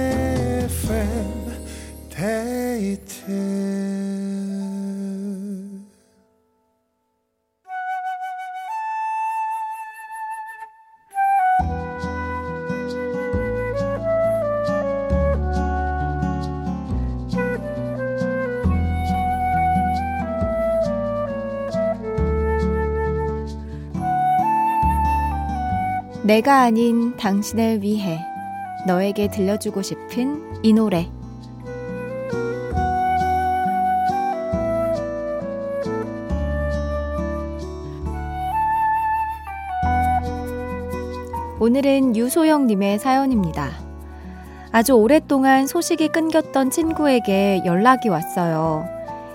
FM 데이트. 내가 아닌 당신을 위해 너에게 들려주고 싶은 이 노래. 오늘은 유소영님의 사연입니다. 아주 오랫동안 소식이 끊겼던 친구에게 연락이 왔어요.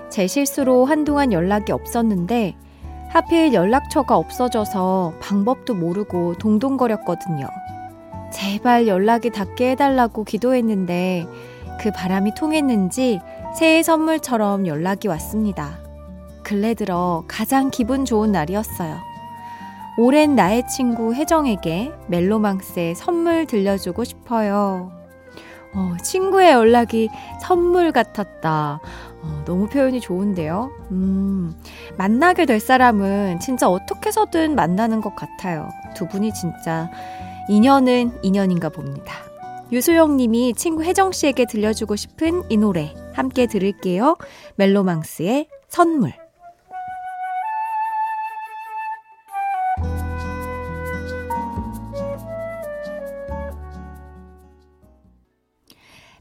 제 실수로 한동안 연락이 없었는데 하필 연락처가 없어져서 방법도 모르고 동동거렸거든요. 제발 연락이 닿게 해달라고 기도했는데 그 바람이 통했는지 새해 선물처럼 연락이 왔습니다. 근래 들어 가장 기분 좋은 날이었어요. 오랜 나의 친구 혜정에게 멜로망스의 선물 들려주고 싶어요. 어, 친구의 연락이 선물 같았다. 어, 너무 표현이 좋은데요. 음, 만나게 될 사람은 진짜 어떻게 해서든 만나는 것 같아요. 두 분이 진짜 인연은 인연인가 봅니다. 유소영 님이 친구 혜정 씨에게 들려주고 싶은 이 노래 함께 들을게요. 멜로망스의 선물.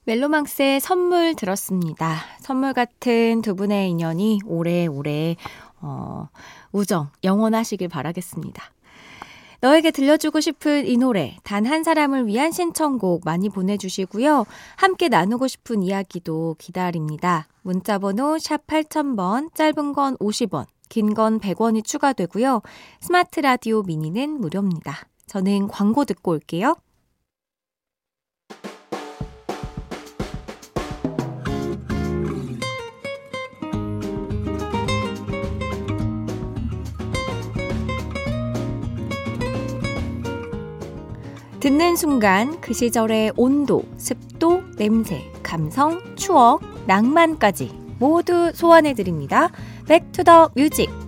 멜로망스의 선물 들었습니다. 선물 같은 두 분의 인연이 오래오래 어, 우정 영원하시길 바라겠습니다. 너에게 들려주고 싶은 이 노래 단 한 사람을 위한 신청곡 많이 보내주시고요. 함께 나누고 싶은 이야기도 기다립니다. 문자번호 샵 8000번 짧은 건 50원 긴 건 100원이 추가되고요. 스마트 라디오 미니는 무료입니다. 저는 광고 듣고 올게요. 듣는 순간 그 시절의 온도, 습도, 냄새, 감성, 추억, 낭만까지 모두 소환해 드립니다. Back to the Music.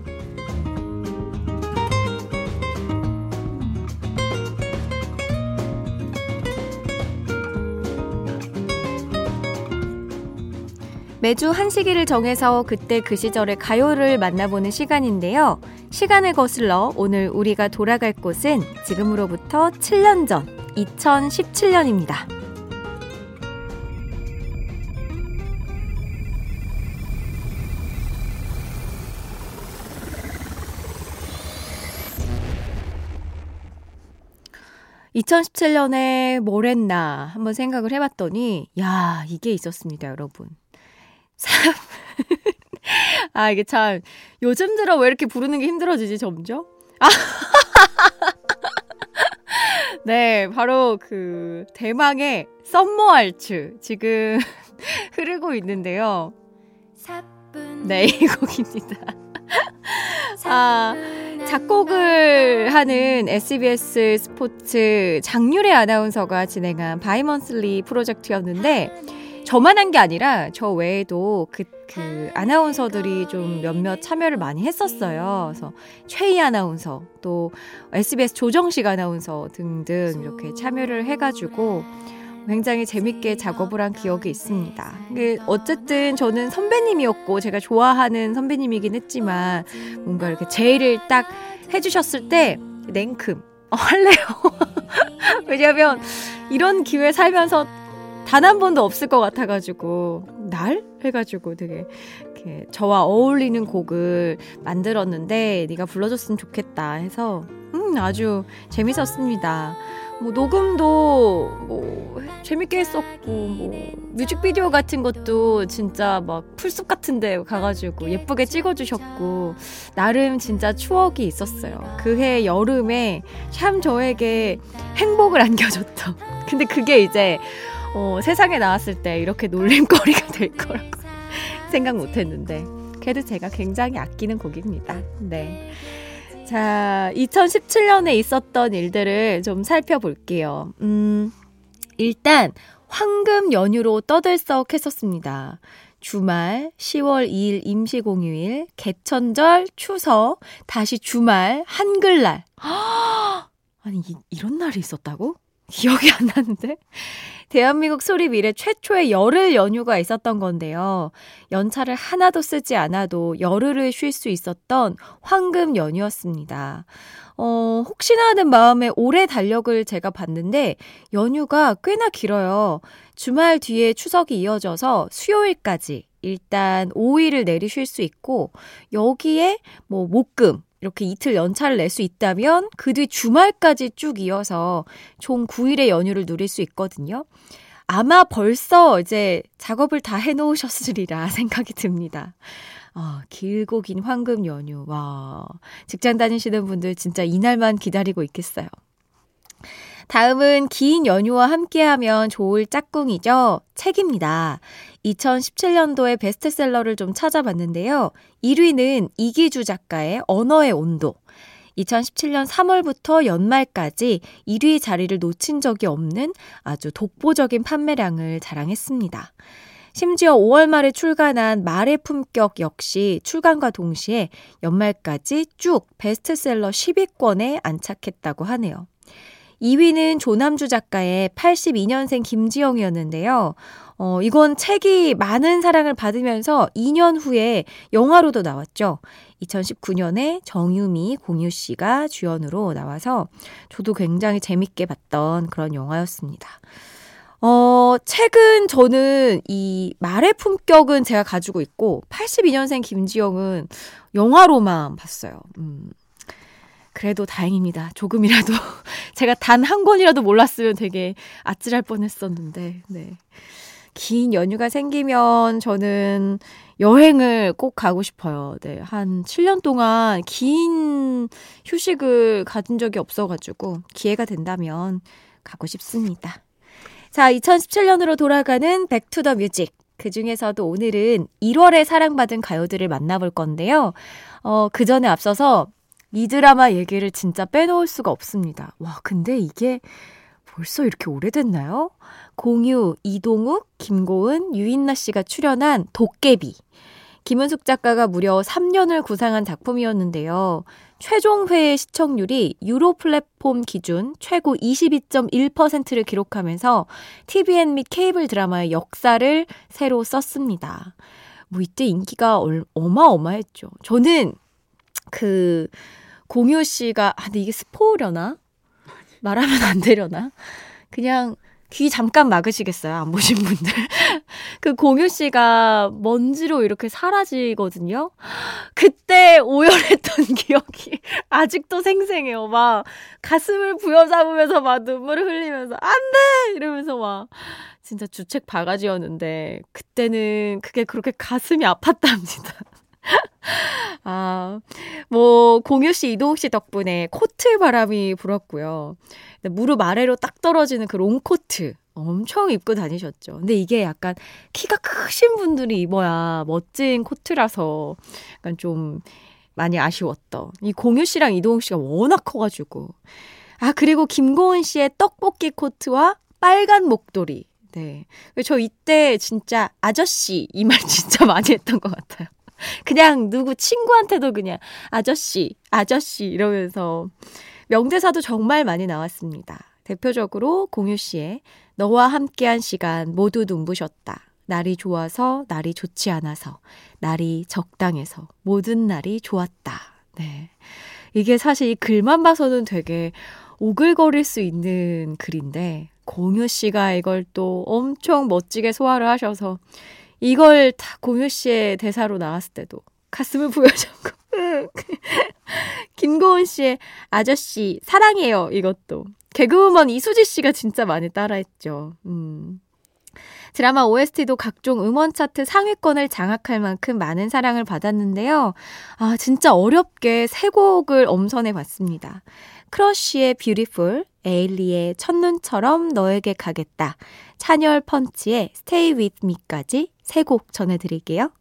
매주 한 시기를 정해서 그때 그 시절의 가요를 만나보는 시간인데요. 시간을 거슬러 오늘 우리가 돌아갈 곳은 지금으로부터 7년 전 2017년입니다. (2017년에) 뭘 했나 한번 생각을 해봤더니 야 이게 있었습니다 여러분 참. 아, 이게 참, 요즘 들어 왜 이렇게 부르는 게 힘들어지지, 점점? 아. 네, 바로 그, 대망의 Summer 알츠. 지금 흐르고 있는데요. 네, 이 곡입니다. 아, 작곡을 하는 SBS 스포츠 장유래 아나운서가 진행한 bimonthly 프로젝트였는데, 저만 한 게 아니라 저 외에도 그, 그 아나운서들이 좀 몇몇 참여를 많이 했었어요. 그래서 최희 아나운서, 또 SBS 조정식 아나운서 등등 이렇게 참여를 해가지고, 굉장히 재밌게 작업을 한 기억이 있습니다. 어쨌든 저는 선배님이었고 제가 좋아하는 선배님이긴 했지만 뭔가 이렇게 제의를 딱 해주셨을 때 냉큼 어, 할래요. 왜냐면 이런 기회 살면서 단 한 번도 없을 것 같아가지고 날 해가지고 되게 이렇게 저와 어울리는 곡을 만들었는데 네가 불러줬으면 좋겠다 해서 음 아주 재밌었습니다. 뭐 녹음도 뭐 재밌게 했었고 뭐 뮤직비디오 같은 것도 진짜 막 풀숲 같은데 가가지고 예쁘게 찍어주셨고 나름 진짜 추억이 있었어요. 그해 여름에 참 저에게 행복을 안겨줬던. 근데 그게 이제 어, 세상에 나왔을 때 이렇게 놀림거리가 될 거라고 생각 못 했는데 그래도 제가 굉장히 아끼는 곡입니다. 네. 자, 2017년에 있었던 일들을 좀 살펴볼게요. 음, 일단 황금 연휴로 떠들썩 했었습니다. 주말, 10월 2일 임시공휴일, 개천절, 추석, 다시 주말, 한글날. 아니, 이, 이런 날이 있었다고? 기억이 안 나는데? 대한민국 소립 이래 최초의 열흘 연휴가 있었던 건데요. 연차를 하나도 쓰지 않아도 열흘을 쉴 수 있었던 황금 연휴였습니다. 어, 혹시나 하는 마음에 올해 달력을 제가 봤는데 연휴가 꽤나 길어요. 주말 뒤에 추석이 이어져서 수요일까지 일단 5일을 내리 쉴 수 있고 여기에 뭐 목금 이렇게 이틀 연차를 낼 수 있다면 그 뒤 주말까지 쭉 이어서 총 9일의 연휴를 누릴 수 있거든요. 아마 벌써 이제 작업을 다 해놓으셨으리라 생각이 듭니다. 아, 길고 긴 황금 연휴. 와. 직장 다니시는 분들 진짜 이날만 기다리고 있겠어요. 다음은 긴 연휴와 함께하면 좋을 짝꿍이죠. 책입니다. 2017년도의 베스트셀러를 좀 찾아봤는데요. 1위는 이기주 작가의 언어의 온도. 2017년 3월부터 연말까지 1위 자리를 놓친 적이 없는 아주 독보적인 판매량을 자랑했습니다. 심지어 5월 말에 출간한 말의 품격 역시 출간과 동시에 연말까지 쭉 베스트셀러 10위권에 안착했다고 하네요. 2위는 조남주 작가의 82년생 김지영이었는데요. 어, 이건 책이 많은 사랑을 받으면서 2년 후에 영화로도 나왔죠. 2019년에 정유미, 공유 씨가 주연으로 나와서 저도 굉장히 재밌게 봤던 그런 영화였습니다. 어, 책은 저는 이 말의 품격은 제가 가지고 있고 82년생 김지영은 영화로만 봤어요. 음. 그래도 다행입니다. 조금이라도 제가 단 한 권이라도 몰랐으면 되게 아찔할 뻔했었는데. 네. 긴 연휴가 생기면 저는 여행을 꼭 가고 싶어요. 네. 한 7년 동안 긴 휴식을 가진 적이 없어가지고 기회가 된다면 가고 싶습니다. 자, 2017년으로 돌아가는 Back to the Music. 그 중에서도 오늘은 1월에 사랑받은 가요들을 만나볼 건데요. 어, 그 전에 앞서서 이 드라마 얘기를 진짜 빼놓을 수가 없습니다. 와, 근데 이게 벌써 이렇게 오래됐나요? 공유, 이동욱, 김고은, 유인나 씨가 출연한 도깨비. 김은숙 작가가 무려 3년을 구상한 작품이었는데요. 최종 회의 시청률이 유로 플랫폼 기준 최고 22.1%를 기록하면서 TVN 및 케이블 드라마의 역사를 새로 썼습니다. 뭐 이때 인기가 어마어마했죠. 저는 그 공유 씨가 아 근데 이게 스포려나? 말하면 안 되려나? 그냥 귀 잠깐 막으시겠어요? 안 보신 분들. 그 공유 씨가 먼지로 이렇게 사라지거든요? 그때 오열했던 기억이 아직도 생생해요. 막 가슴을 부여잡으면서 막 눈물을 흘리면서 안 돼! 이러면서 막 진짜 주책 바가지였는데 그때는 그게 그렇게 가슴이 아팠답니다. 아, 뭐, 공유 씨, 이동욱 씨 덕분에 코트 바람이 불었고요. 무릎 아래로 딱 떨어지는 그 롱코트. 엄청 입고 다니셨죠. 근데 이게 약간 키가 크신 분들이 입어야 멋진 코트라서 약간 좀 많이 아쉬웠던. 이 공유 씨랑 이동욱 씨가 워낙 커가지고. 아, 그리고 김고은 씨의 떡볶이 코트와 빨간 목도리. 네. 저 이때 진짜 아저씨 이 말 진짜 많이 했던 것 같아요. 그냥 누구 친구한테도 그냥 아저씨, 아저씨 이러면서 명대사도 정말 많이 나왔습니다. 대표적으로 공유 씨의 너와 함께한 시간 모두 눈부셨다. 날이 좋아서, 날이 좋지 않아서, 날이 적당해서, 모든 날이 좋았다. 네. 이게 사실 이 글만 봐서는 되게 오글거릴 수 있는 글인데, 공유 씨가 이걸 또 엄청 멋지게 소화를 하셔서, 이걸 다 공유 씨의 대사로 나왔을 때도 가슴을 부여잡고, 김고은 씨의 아저씨, 사랑해요. 이것도. 개그우먼 이수지 씨가 진짜 많이 따라했죠. 음. 드라마 OST도 각종 음원 차트 상위권을 장악할 만큼 많은 사랑을 받았는데요. 아, 진짜 어렵게 세 곡을 엄선해 봤습니다. 크러쉬의 Beautiful, 에일리의 첫눈처럼 너에게 가겠다, 찬열 펀치의 Stay With Me까지 세 곡 전해드릴게요.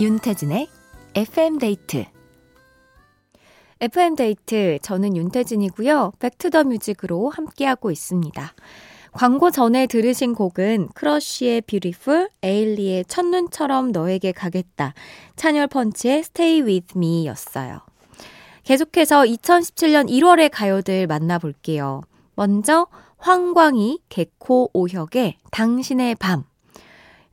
윤태진의 FM데이트 FM데이트, 저는 윤태진이고요. Back to the Music으로 함께하고 있습니다. 광고 전에 들으신 곡은 크러쉬의 Beautiful, 에일리의 첫눈처럼 너에게 가겠다, 찬열 펀치의 Stay With Me 였어요. 계속해서 2017년 1월의 가요들 만나볼게요. 먼저 황광희, 개코, 오혁의 당신의 밤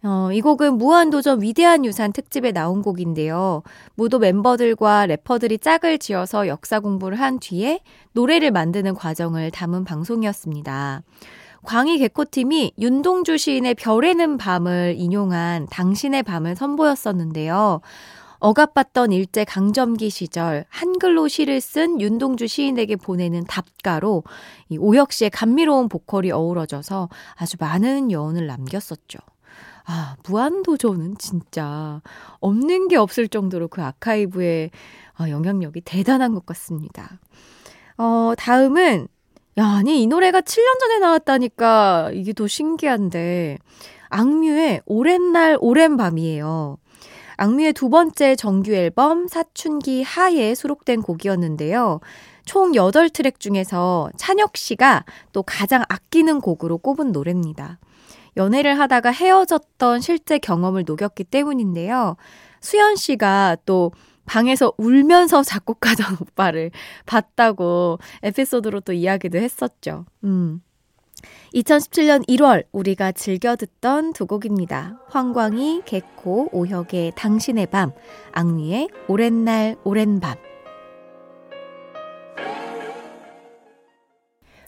어, 이 곡은 무한도전 위대한 유산 특집에 나온 곡인데요. 무도 멤버들과 래퍼들이 짝을 지어서 역사 공부를 한 뒤에 노래를 만드는 과정을 담은 방송이었습니다. 광희 개코팀이 윤동주 시인의 별에는 밤을 인용한 당신의 밤을 선보였었는데요. 억압받던 일제 강점기 시절 한글로 시를 쓴 윤동주 시인에게 보내는 답가로 이 오혁 씨의 감미로운 보컬이 어우러져서 아주 많은 여운을 남겼었죠. 아, 무한도전은 진짜 없는 게 없을 정도로 그 아카이브의 어, 영향력이 대단한 것 같습니다. 어, 다음은, 야, 아니, 이 노래가 7년 전에 나왔다니까 이게 더 신기한데, 악뮤의 오랜 날, 오랜 밤이에요. 악뮤의 두 번째 정규 앨범 사춘기 하에 수록된 곡이었는데요. 총 8트랙 중에서 찬혁 씨가 또 가장 아끼는 곡으로 꼽은 노래입니다. 연애를 하다가 헤어졌던 실제 경험을 녹였기 때문인데요. 수연 씨가 또 방에서 울면서 작곡하던 오빠를 봤다고 에피소드로 또 이야기도 했었죠. 음. 2017년 1월 우리가 즐겨 듣던 두 곡입니다. 황광희, 개코, 오혁의 당신의 밤, 악미의 오랜 날, 오랜 밤.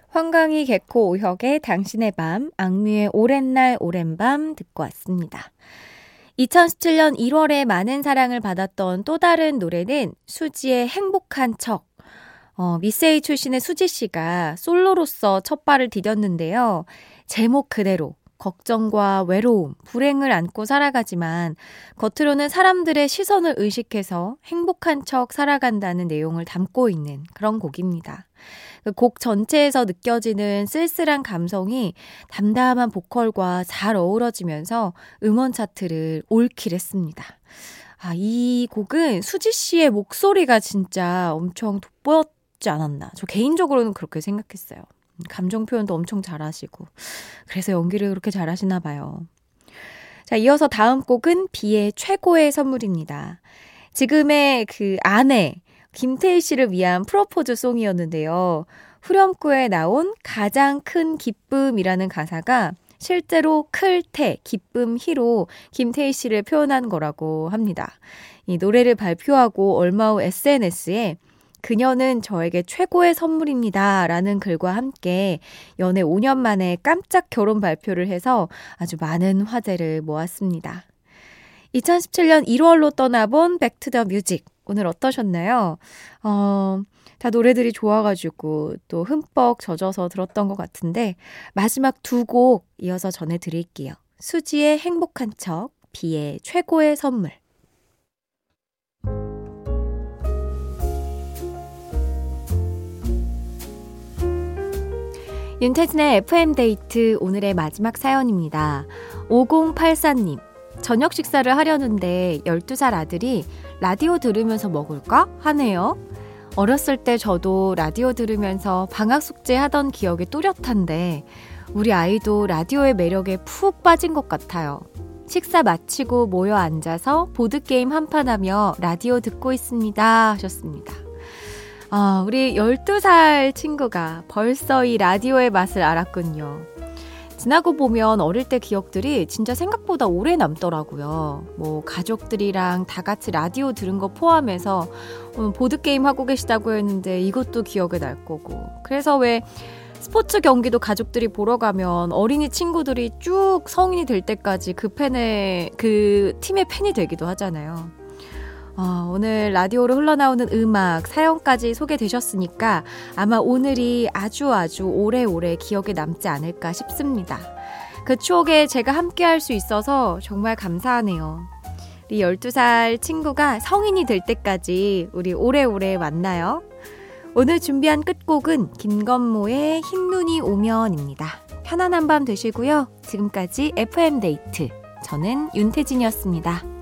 황강희 개코 오혁의 당신의 밤, 악뮤의 오랜 날 오랜 밤 듣고 왔습니다. 2017년 1월에 많은 사랑을 받았던 또 다른 노래는 수지의 행복한 척. 어, 미세이 출신의 수지 씨가 솔로로서 첫 발을 디뎠는데요. 제목 그대로 걱정과 외로움, 불행을 안고 살아가지만 겉으로는 사람들의 시선을 의식해서 행복한 척 살아간다는 내용을 담고 있는 그런 곡입니다. 그 곡 전체에서 느껴지는 쓸쓸한 감성이 담담한 보컬과 잘 어우러지면서 음원 차트를 올킬했습니다. 아, 이 곡은 수지 씨의 목소리가 진짜 엄청 돋보였지 않았나. 저 개인적으로는 그렇게 생각했어요. 감정 표현도 엄청 잘하시고. 그래서 연기를 그렇게 잘하시나 봐요. 자, 이어서 다음 곡은 비의 최고의 선물입니다. 지금의 그 아내, 김태희 씨를 위한 프로포즈 송이었는데요. 후렴구에 나온 가장 큰 기쁨이라는 가사가 실제로 클테, 기쁨, 희로 김태희 씨를 표현한 거라고 합니다. 이 노래를 발표하고 얼마 후 SNS에 그녀는 저에게 최고의 선물입니다. 라는 글과 함께 연애 5년 만에 깜짝 결혼 발표를 해서 아주 많은 화제를 모았습니다. 2017년 1월로 떠나본 Back to the Music. 오늘 어떠셨나요? 어, 다 노래들이 좋아가지고 또 흠뻑 젖어서 들었던 것 같은데 마지막 두 곡 이어서 전해드릴게요. 수지의 행복한 척, 비의 최고의 선물. 윤태진의 FM데이트 오늘의 마지막 사연입니다. 5084님. 저녁 식사를 하려는데 12살 아들이 라디오 들으면서 먹을까? 하네요. 어렸을 때 저도 라디오 들으면서 방학 숙제 하던 기억이 또렷한데 우리 아이도 라디오의 매력에 푹 빠진 것 같아요. 식사 마치고 모여 앉아서 보드게임 한판 하며 라디오 듣고 있습니다. 하셨습니다. 아, 우리 12살 친구가 벌써 이 라디오의 맛을 알았군요. 지나고 보면 어릴 때 기억들이 진짜 생각보다 오래 남더라고요. 뭐, 가족들이랑 다 같이 라디오 들은 거 포함해서 음, 보드게임 하고 계시다고 했는데 이것도 기억에 날 거고. 그래서 왜 스포츠 경기도 가족들이 보러 가면 어린이 친구들이 쭉 성인이 될 때까지 그 팬의, 그 팀의 팬이 되기도 하잖아요. 어, 오늘 라디오로 흘러나오는 음악, 사연까지 소개되셨으니까 아마 오늘이 아주 아주 오래오래 기억에 남지 않을까 싶습니다. 그 추억에 제가 함께 할 수 있어서 정말 감사하네요. 우리 12살 친구가 성인이 될 때까지 우리 오래오래 만나요. 오늘 준비한 끝곡은 김건모의 흰 눈이 오면입니다. 편안한 밤 되시고요. 지금까지 FM데이트. 저는 윤태진이었습니다.